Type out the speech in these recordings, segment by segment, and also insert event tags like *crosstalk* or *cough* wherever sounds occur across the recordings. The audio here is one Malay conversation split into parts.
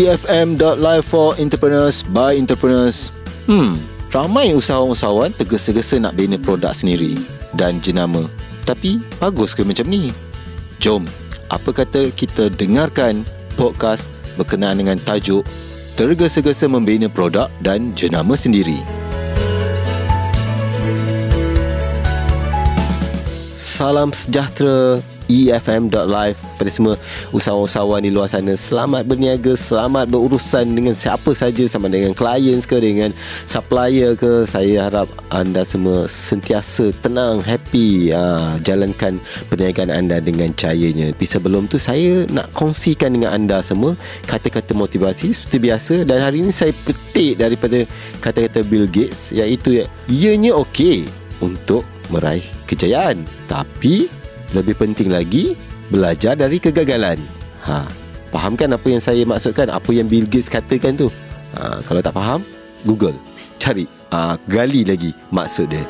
EFM.live for entrepreneurs by entrepreneurs. Hmm, ramai usahawan-usahawan tergesa-gesa nak bina produk sendiri dan jenama. Tapi bagus ke macam ni? Jom, apa kata kita dengarkan podcast berkenaan dengan tajuk Tergesa-gesa membina produk dan jenama sendiri. Salam sejahtera EFM.live pada semua usahawan-usahawan di luar sana. Selamat berniaga selamat berurusan dengan siapa saja sama dengan klien ke dengan supplier ke. Saya harap anda semua sentiasa tenang happy ha, jalankan perniagaan anda dengan cayanya tapi sebelum tu saya nak kongsikan dengan anda semua kata-kata motivasi seperti biasa. Dan hari ini saya petik daripada kata-kata Bill Gates iaitu ianya okey untuk meraih kejayaan. Tapi lebih penting lagi belajar dari kegagalan. Ha, faham kan apa yang saya maksudkan? Apa yang Bill Gates katakan tu? Ha, kalau tak faham, Google, cari, ha, gali lagi maksud dia.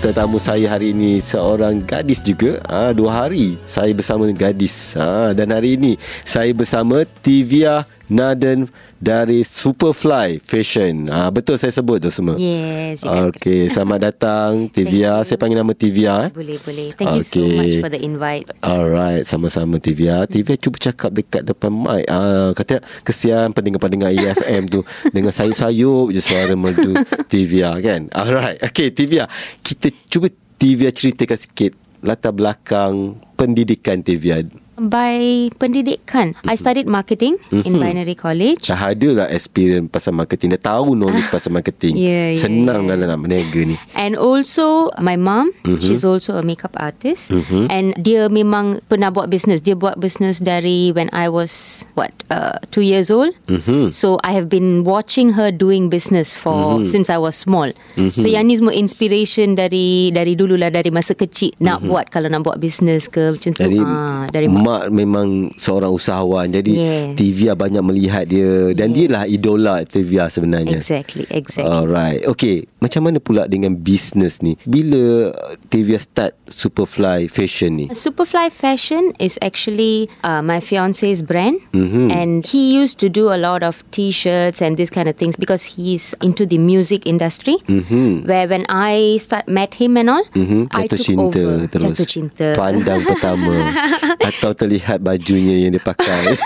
Tetamu saya hari ini seorang gadis juga. Ha, dua hari saya bersama gadis. Ha, dan hari ini saya bersama Tivia Naden dari Superfly Fashion. Ah betul saya sebut tu semua. Yes. Okey, selamat *laughs* datang Tivia. Saya panggil nama Tivia eh. Boleh, boleh. Thank okay. you so much for the invite. Alright, sama-sama Tivia. Tivia cuba cakap dekat depan mic. Ah kata kesian pendengar-pendengar EFM tu *laughs* dengan sayup-sayup je suara merdu Tivia kan. Alright. Okey, Tivia. Kita cuba Tivia ceritakan sikit latar belakang pendidikan Tivia by pendidikan. Mm-hmm. I studied marketing mm-hmm. in Binary College. Dah ada lah experience pasal marketing. Dah tahu knowledge *laughs* pasal marketing. Yeah, yeah, Senang yeah. lah nak berniaga ni. And also my mom, mm-hmm. she's also a makeup artist. Mm-hmm. And dia memang pernah buat business. Dia buat business dari when I was what uh, two years old. Mm-hmm. So I have been watching her doing business for mm-hmm. since I was small. Mm-hmm. So yang ni semua inspiration dari dari dulu lah dari masa kecil mm-hmm. nak buat kalau nak buat business ke macam tu. Dari, ah, dari mak memang seorang usahawan jadi yes. Tivia banyak melihat dia dan yes. dia lah idola Tivia sebenarnya exactly exactly alright okay macam mana pula dengan bisnes ni bila Tivia start Superfly Fashion ni Superfly Fashion is actually uh, my fiance's brand mm-hmm. and he used to do a lot of t-shirts and this kind of things because he's into the music industry mm-hmm. where when I start met him and all mm-hmm. I took cinta over terus. jatuh cinta pandang pertama *laughs* atau terlihat bajunya yang dia pakai.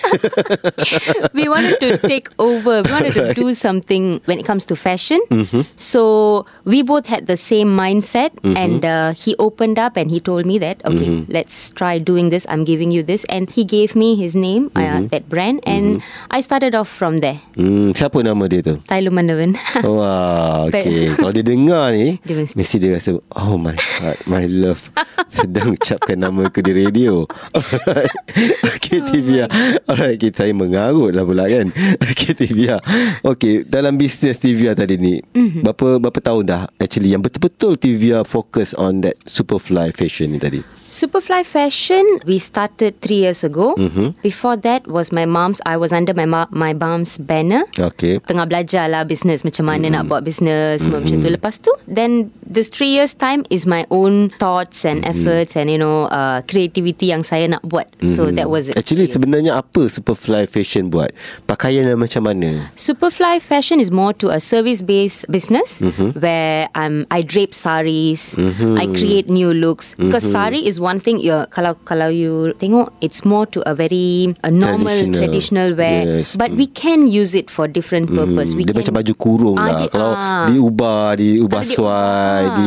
*laughs* we wanted to take over. We wanted to do something when it comes to fashion. Mm-hmm. So we both had the same mindset, mm-hmm. and uh, he opened up and he told me that okay, mm-hmm. let's try doing this. I'm giving you this, and he gave me his name, uh, mm-hmm. uh, that brand, and mm-hmm. I started off from there. Mm, siapa nama dia tu? Tailu Mandavan. *laughs* Wow, okay. Kalau dia dengar ni, *laughs* dia mesti. mesti dia rasa, oh my heart, my love, sedang ucapkan nama aku di radio. *laughs* okay Tivia Alright kita saya mengarut lah pula kan *laughs* Okay Tivia Okay dalam bisnes Tivia tadi ni mm-hmm. Berapa berapa tahun dah Actually yang betul-betul Tivia fokus on that Superfly fashion ni tadi Superfly Fashion, we started three years ago. Mm-hmm. Before that was my mom's. I was under my ma- my mom's banner. Okay. Tengah belajar lah business macam mana mm-hmm. nak buat business mm-hmm. macam tu. Lepas tu, then this three years time is my own thoughts and mm-hmm. efforts and you know uh, creativity yang saya nak buat. Mm-hmm. So that was it. Actually sebenarnya apa Superfly Fashion buat? Pakaian yang macam mana? Superfly Fashion is more to a service based business mm-hmm. where I'm I drape saris, mm-hmm. I create new looks because mm-hmm. sari is one thing you kalau kalau you tengok it's more to a very a normal traditional, traditional wear yes. but mm. we can use it for different mm. purpose mm. we dia can, macam baju kurung ah, lah di, kalau ah. diubah diubah suai di,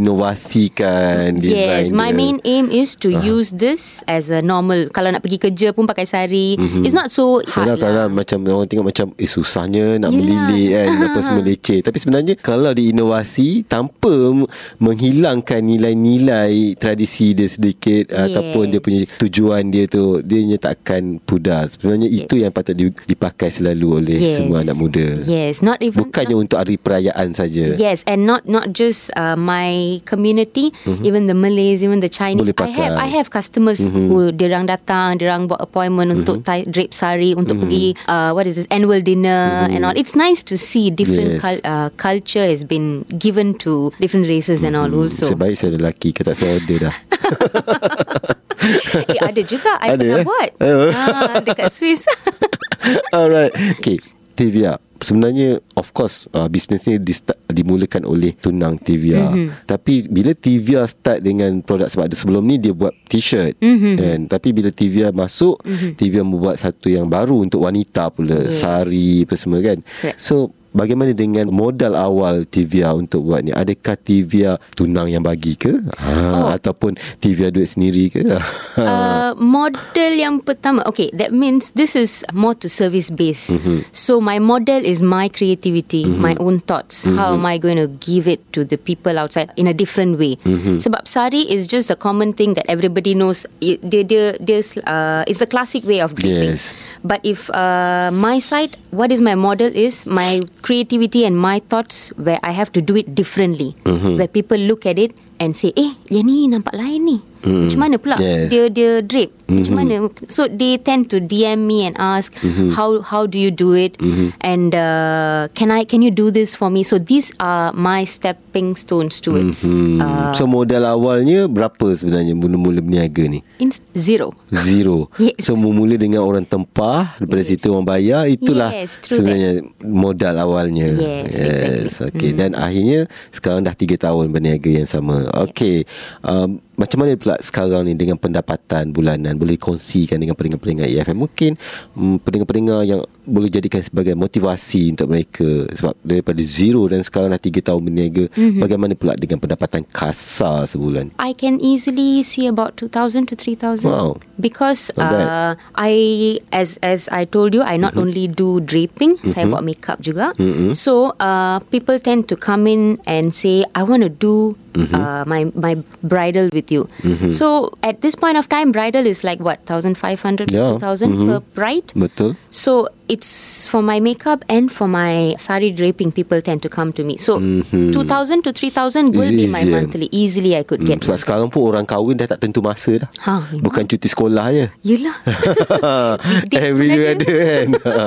inovasikan yes my main aim is to uh. use this as a normal kalau nak pergi kerja pun pakai sari mm-hmm. it's not so hard lah. macam orang tengok macam eh susahnya nak yeah. melilit kan *laughs* apa semua leceh tapi sebenarnya kalau diinovasi tanpa menghilangkan nilai-nilai tradisi dia sedikit yes. ataupun dia punya tujuan dia tu dia takkan pudar sebenarnya yes. itu yang patut dipakai selalu oleh yes. semua anak muda yes not even bukannya not, untuk hari perayaan saja yes and not not just uh, my community mm-hmm. even the Malays even the Chinese Boleh pakai. I have I have customers mm-hmm. who dirang datang dirang buat appointment mm-hmm. untuk tie, drape sari untuk mm-hmm. pergi uh, what is this annual dinner mm-hmm. and all it's nice to see different yes. cul- uh, culture has been given to different races mm-hmm. and all mm-hmm. also sebaik saya lelaki kata saya order dah *laughs* *laughs* eh, Ada juga I Ada, pernah eh? buat *laughs* Oh. ah, Dekat Swiss *laughs* Alright Okay Tivia Sebenarnya Of course uh, Bisnes ni di start, Dimulakan oleh Tunang Tivia mm-hmm. Tapi Bila Tivia start dengan Produk sebab sebelum ni Dia buat t-shirt mm-hmm. kan? Tapi bila Tivia masuk mm-hmm. Tivia membuat satu yang baru Untuk wanita pula Yes. Sari apa semua kan Correct. So Bagaimana dengan modal awal Tivia untuk buat ni? Adakah Tivia tunang yang bagi ke? Ha, Oh. Ataupun Tivia duit sendiri ke? *laughs* uh, model yang pertama okay that means this is more to service based mm-hmm. so my model is my creativity mm-hmm. my own thoughts mm-hmm. how am i going to give it to the people outside in a different way mm-hmm. sebab sari is just a common thing that everybody knows it, dia dia dia uh, it's a classic way of draping Yes. but if uh, my side what is my model is my creativity and my thoughts where i have to do it differently mm-hmm. where people look at it and say eh yang ni nampak lain ni mm. macam mana pula Yes. dia dia drape mm-hmm. macam mana so they tend to DM me and ask mm-hmm. how how do you do it mm-hmm. and uh, can I can you do this for me so these are my stepping stones towards Hmm. uh, so modal awalnya berapa sebenarnya mula-mula berniaga ni? in zero Zero. Yes. So memula dengan orang tempah, daripada Yes. situ orang bayar, itulah Yes, sebenarnya modal awalnya. Yes, exactly. Hmm. Okay. Dan akhirnya sekarang dah 3 tahun berniaga yang sama. Okay. Um, macam mana pula sekarang ni dengan pendapatan bulanan? Boleh kongsikan dengan pendengar-pendengar EFM mungkin um, pendengar-pendengar yang boleh jadikan sebagai motivasi untuk mereka. Sebab daripada zero dan sekarang dah 3 tahun berniaga Mhm. mm-hmm. bagaimana pula dengan pendapatan kasar sebulan? I can easily see about 2000 to 3000 Wow. because uh, I as as I told you I not only do draping saya buat makeup juga. So uh, people tend to come in and say I want to do uh, my my bridal with you. Mm-hmm. So at this point of time bridal is like what 1500 Yeah. 2000 per mm-hmm. bride? Betul. So it's for my makeup and for my sari draping people tend to come to me. So 2000 to 3000 will Easy, be my easy. monthly. Easily I could get Sebab sekarang pun orang kahwin dah tak tentu masa dah. Ha, memang. Bukan cuti sekolah je. Yelah. Every pun day ada. kan? Ha,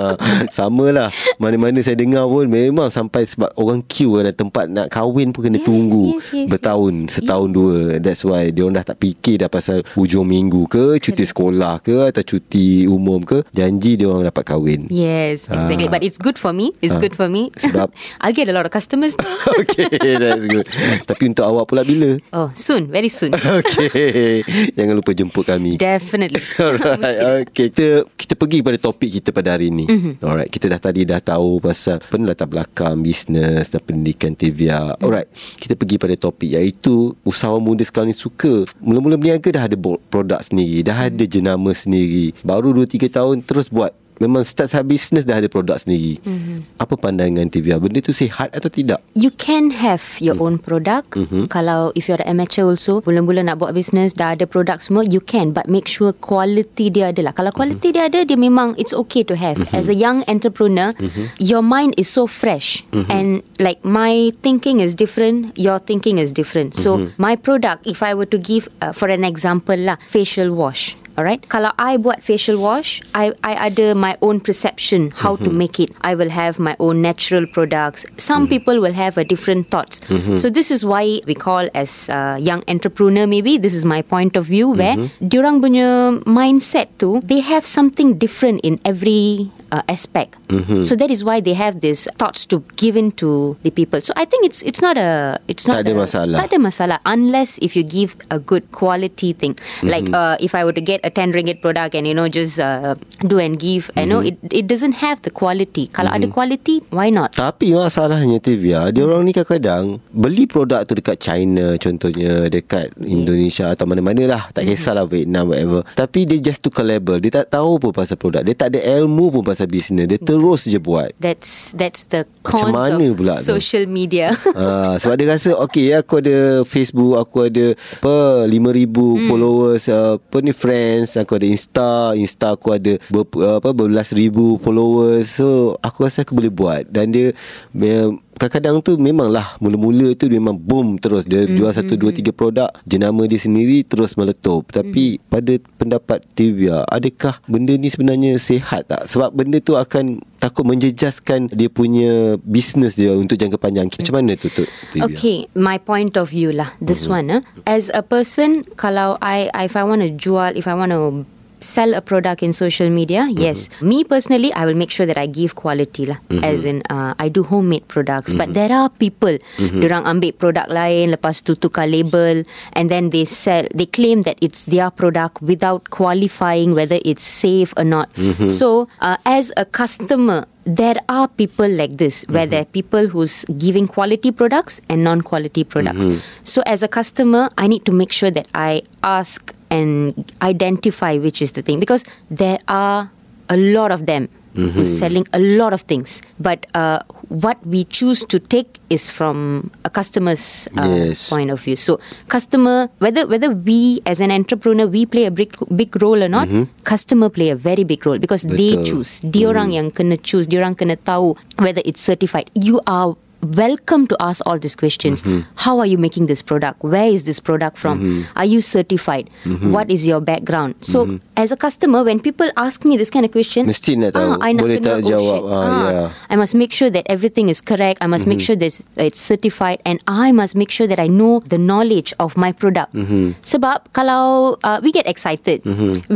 Sama lah Mana-mana saya dengar pun Memang sampai sebab Orang queue ada tempat Nak kahwin pun kena Yes, tunggu yes, yes, Bertahun Setahun dua. That's why Dia orang dah tak fikir dah Pasal hujung minggu ke Cuti sekolah ke Atau cuti umum ke Janji dia orang dapat kahwin Yes exactly Ah. But it's good for me It's Ah. good for me Sebab? *laughs* I'll get a lot of customers. *laughs* Okay that's good Tapi untuk awak pula bila Oh soon Very soon *laughs* Okay Jangan lupa jemput kami Definitely Alright Okay kita, kita pergi pada topik kita pada hari ni Mhm. mm-hmm. Alright Kita dah tadi dah tahu Pasal Penlatar belakang Bisnes Dan pendidikan TVA Mhm. Alright Kita pergi pada topik Iaitu Usahawan muda sekarang ni suka Mula-mula berniaga Dah ada produk sendiri Dah Mhm. ada jenama sendiri Baru 2-3 tahun Terus buat Memang start start bisnes dah ada produk sendiri. Mhm. Mm-hmm. Apa pandangan TVA? Benda tu sihat atau tidak? You can have your own product Mhm. Kalau if you're an amateur also Mula-mula nak buat business Dah ada produk semua You can But make sure quality dia ada lah Kalau quality Mhm. dia ada Dia memang It's okay to have As a young entrepreneur Mhm. Your mind is so fresh And like my thinking is different Your thinking is different So Mhm. my product If I were to give uh, For an example lah Facial wash Alright? Kalau I buat facial wash I I ada my own perception How to make it. I will have my own natural products. Some people will have a different thoughts. So this is why We call as uh, Young entrepreneur maybe This is my point of view Where Diorang punya Mindset tu They have something different In every uh, aspect. So that is why They have this Thoughts to give in to The people. So I think it's It's not a It's not Tak ada a- masalah. Tak ada masalah Unless if you give A good quality thing. Like uh, if I were to get A 10 ringgit product And you know Just uh, do and give I know it, it doesn't have the quality. Kalau ada quality Why not? Tapi masalahnya Tivia Dia orang ni kadang-kadang Beli produk tu dekat China Contohnya Dekat Indonesia Atau mana-mana lah Tak kisahlah Vietnam whatever. Tapi dia just tukar label Dia tak tahu pun pasal produk. Dia tak ada ilmu pun pasal bisnes Dia terus je buat That's that's the Macam cons mana of pula tu? social media Ha, *laughs* *laughs* sebab dia rasa Okay aku ada Facebook Aku ada Apa 5,000 hmm. followers uh, Apa ni friends Aku ada Insta Insta aku ada ber, apa, Berbelas ribu followers So aku rasa aku boleh buat Dan dia, dia kadang-kadang tu memanglah mula-mula tu memang boom terus dia mm-hmm. jual satu dua tiga produk jenama dia sendiri terus meletup tapi mm-hmm. pada pendapat Tivia adakah benda ni sebenarnya sihat tak sebab benda tu akan takut menjejaskan dia punya bisnes dia untuk jangka panjang macam mana tu tu Tivia Okay, my point of view lah. This mm-hmm. one, eh? as a person, kalau I, if I want to jual, if I want to sell a product in social media, mm-hmm. yes. Me personally, I will make sure that I give quality lah. Mm-hmm. As in, uh, I do homemade products. Mm-hmm. But there are people, mm-hmm. orang ambil produk lain, lepas tu tukar label, and then they sell, they claim that it's their product without qualifying whether it's safe or not. Mm-hmm. So, uh, as a customer, there are people like this where mm-hmm. there are people who's giving quality products and non-quality products. Mm-hmm. So as a customer, I need to make sure that I ask and identify which is the thing. Because there are a lot of them Mm-hmm. who's selling a lot of things. But uh, what we choose to take is from a customer's uh, Yes. point of view. So customer whether whether we as an entrepreneur we play a big big role or not customer play a very big role. Because they Mm-hmm. Choose. Diorang yang kena choose diorang kena tahu whether it's certified. You are welcome to ask all these questions Mm-hmm. how are you making this product where is this product from are you certified Mm-hmm. What is your background so as a customer when people ask me this kind of question Mesti nak tahu. I nak kena, jawab? shit. Ah, ya. I must make sure that everything is correct I must Mm-hmm. make sure that it's certified and I must make sure that I know the knowledge of my product Mm-hmm. sebab kalau uh, we get excited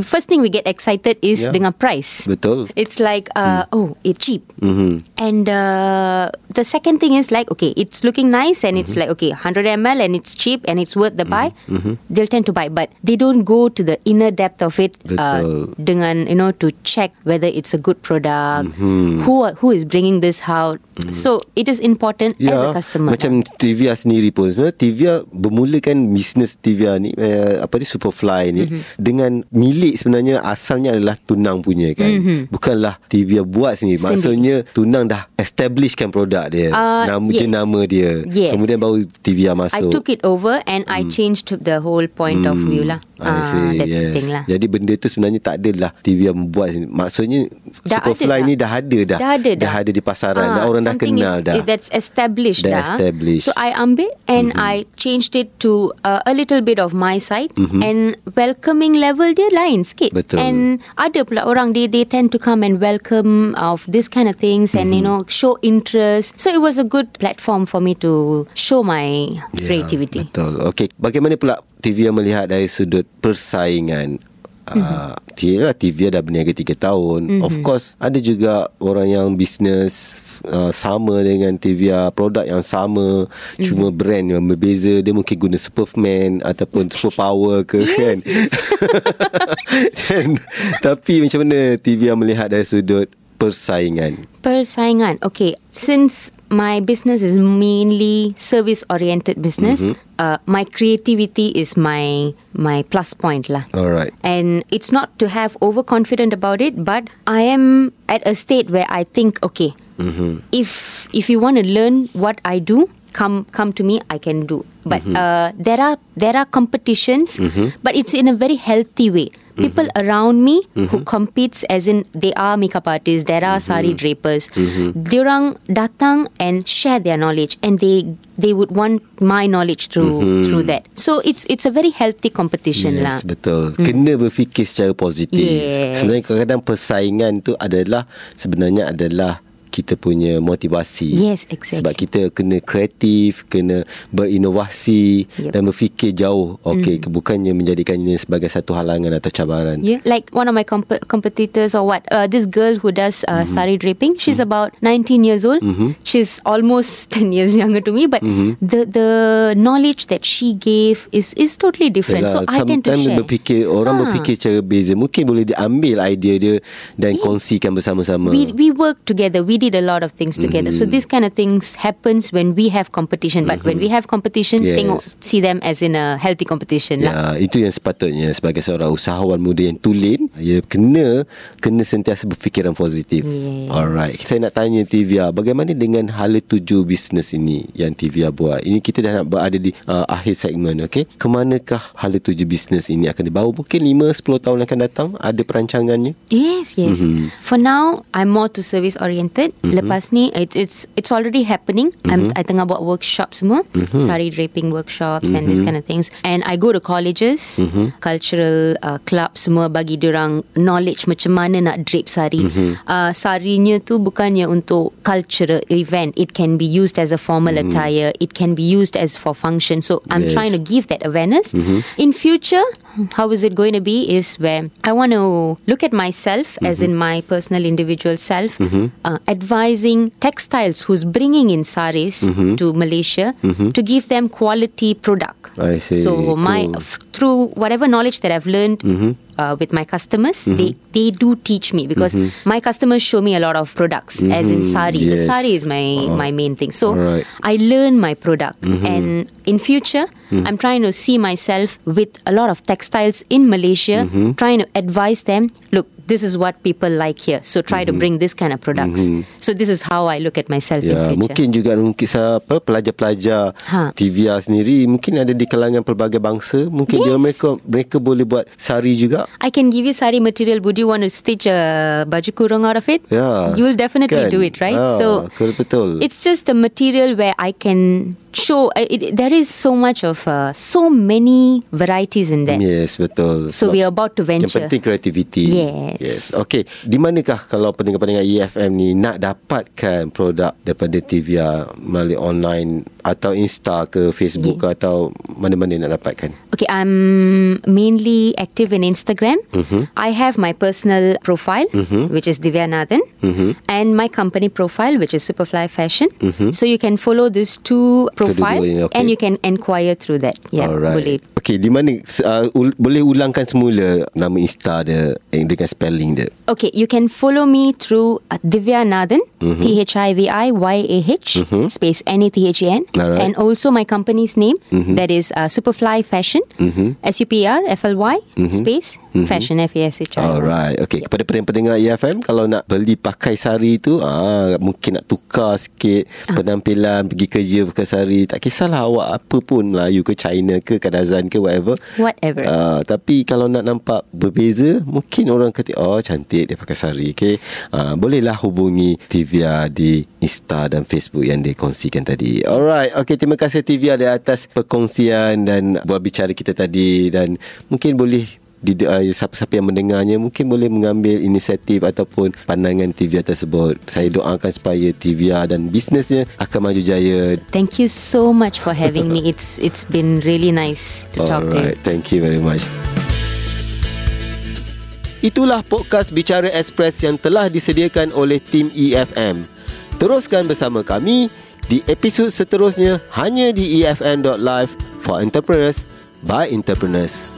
first thing we get excited is Yeah. dengan price Betul. it's like uh, oh it's cheap and uh, the second thing is like okay it's looking nice and it's Mm-hmm. like okay 100 ml and it's cheap and it's worth the buy they'll tend to buy but they don't go to the inner depth of it uh, dengan you know to check whether it's a good product Mm-hmm. who are- who is bringing this out so it is important as a customer Ya, Macam Tivia sendiri pun Sebenarnya Tivia Bermulakan bisnes Tivia ni eh, Apa ni Superfly ni Mhm. Dengan milik sebenarnya Asalnya adalah Tunang punya kan Bukanlah Tivia buat. Sendiri. Maksudnya Tunang dah Establishkan produk dia Uh, Nama yes. jenama dia Yes. Kemudian baru I masuk took it over and I changed the whole point of view lah Hmm. I Ah, see, that's the yes. thing lah Jadi benda tu sebenarnya tak adalah TV yang membuat. Maksudnya Dah Superfly ni dah. ada dah. Dah ada dah. Dah ada di pasaran. Ah, dah orang dah kenal is, dah. That's established Dah dah. established. So I ambil and I changed it to uh, a little bit of my side and welcoming level dia lain sikit. Betul. And ada pula orang they they tend to come and welcome of this kind of things and you know show interest. So it was a good platform for me to show my Ya, creativity. Betul. Okey, bagaimana pula TV yang melihat dari sudut persaingan? Mhm. Uh, Yelah TV dah berniaga 3 tahun Of course Ada juga Orang yang bisnes uh, Sama dengan TV Produk yang sama Mhm. Cuma brand yang berbeza Dia mungkin guna Superman Ataupun *laughs* Superpower ke kan *laughs* Dan, Tapi macam mana TV yang melihat dari sudut Persaingan Persaingan. Okay, since my business is mainly service oriented business, uh, my creativity is my my plus point lah. Alright And it's not to have overconfident about it, but I am at a state where I think, okay, if if you want to learn what I do, come come to me, I can do. But uh, there are there are competitions, but it's in a very healthy way. People around me who competes as in they are makeup artists, there are sari drapers. Diorang datang and share their knowledge, and they they would want my knowledge through through that. So it's it's a very healthy competition lah. Yes, betul. Kena berfikir secara positif. Yes. Sebenarnya kadang-kadang persaingan tu adalah sebenarnya adalah kita punya motivasi. Yes, exactly. Sebab kita kena kreatif, kena berinovasi Yep. dan berfikir jauh. Okey, mm. bukannya menjadikannya sebagai satu halangan atau cabaran. Yeah, like one of my comp- competitors or what? Uh, this girl who does uh, Mm-hmm. sari draping. She's about 19 years old. She's almost *laughs* 10 years younger to me, but Mm-hmm. the the knowledge that she gave is is totally different. so I tend to sometimes share. berfikir orang Ah. berfikir cara beza. Mungkin boleh diambil idea dia dan Yes. kongsikan bersama-sama. We we work together. We did a lot of things together. So this kind of things happens when we have competition. But when we have competition, Yes. tengok see them as in a healthy competition lah. Ya, itu yang sepatutnya sebagai seorang usahawan muda yang tulen Ya kena kena sentiasa berfikiran positif. Yes. Alright. Saya nak tanya Tivia, bagaimana dengan hala tuju bisnes ini yang Tivia buat? Ini kita dah nak berada di uh, akhir segmen, okey. Kemanakah hala tuju bisnes ini akan dibawa? Mungkin 5 10 tahun akan datang ada perancangannya. Yes, yes. Mm-hmm. For now, I'm more to service oriented. Mm-hmm. Lepas ni, it, it's it's already happening. Mm-hmm. I'm I tengah buat workshop semua, mm-hmm. sari draping workshops mm-hmm. and this kind of things. And I go to colleges, mm-hmm. cultural uh, club semua bagi orang knowledge macam mana nak drape sari. Mm-hmm. Uh, sarinya tu bukannya untuk cultural event. It can be used as a formal mm-hmm. attire. It can be used as for function. So I'm yes. trying to give that awareness. Mm-hmm. In future, how is it going to be? Is where I want to look at myself mm-hmm. as in my personal individual self, mm-hmm. uh, advising textiles who's bringing in saris mm-hmm. to Malaysia mm-hmm. to give them quality product. I see. So cool. my f- through whatever knowledge that I've learned. Mm-hmm uh, with my customers, mm-hmm. they they do teach me because mm-hmm. my customers show me a lot of products, mm-hmm. as in sari. Yes. The sari is my uh, my main thing. So right. I learn my product, mm-hmm. and in future, mm-hmm. I'm trying to see myself with a lot of textiles in Malaysia, mm-hmm. trying to advise them. Look, this is what people like here. So try mm-hmm. to bring this kind of products. Mm-hmm. So this is how I look at myself ya, in future. Mungkin juga mungkin apa pelajar-pelajar ha. TVA sendiri mungkin ada di kalangan pelbagai bangsa. Mungkin yes. dia mereka mereka boleh buat sari juga. I can give you sari material. Would you want to stitch a baju kurung out of it? Yeah. You will definitely kan? do it, right? Ah, so betul. It's just a material where I can show uh, it, there is so much of uh, so many varieties in there. Yes, betul. So Sebab we are about to venture. Yang penting creativity. Yes. Yes. Okay. Di manakah kalau pendengar-pendengar EFM ni nak dapatkan produk daripada TVA melalui online atau Insta ke Facebook yeah. ke atau mana-mana nak dapatkan? Okay, I'm mainly active in Instagram. Mm-hmm. I have my personal profile, mm-hmm. which is Divya Nathan, mm-hmm. and my company profile, which is Superfly Fashion. Mm-hmm. So you can follow these two profile okay. and you can inquire through that. Yeah, Alright. boleh. Okay, di mana uh, ul- boleh ulangkan semula nama Insta dia eh, dengan spelling dia? Okay, you can follow me through uh, Divya Nathan, mm-hmm. T H I V I Y A H mm-hmm. space N A T H E N, and also my company's name mm-hmm. that is uh, Superfly Fashion, mm-hmm. S U P E R F L Y mm-hmm. space mm-hmm. Fashion F A S H I. Alright, okay. Yep. Kepada pendengar EFM, kalau nak beli pakai sari tu, ah mungkin nak tukar sikit ah. penampilan pergi kerja pakai sari, tak kisahlah awak apa pun Melayu ke China ke Kadazan ke ke whatever. Whatever. Uh, tapi kalau nak nampak berbeza mungkin orang kata oh cantik dia pakai sari. Okay? uh, bolehlah hubungi Tivia di Insta dan Facebook yang dikongsikan tadi. Alright. Okay, terima kasih Tivia di atas perkongsian dan buat bicara kita tadi. Dan mungkin boleh di uh, siapa-siapa yang mendengarnya mungkin boleh mengambil inisiatif ataupun pandangan TVA tersebut. Saya doakan supaya TVA dan bisnesnya akan maju jaya. Thank you so much for having me. *laughs* It's it's been really nice to talk to you. Thank you very much. Itulah podcast Bicara Express yang telah disediakan oleh tim EFM. Teruskan bersama kami di episod seterusnya hanya di efm.live for entrepreneurs by entrepreneurs.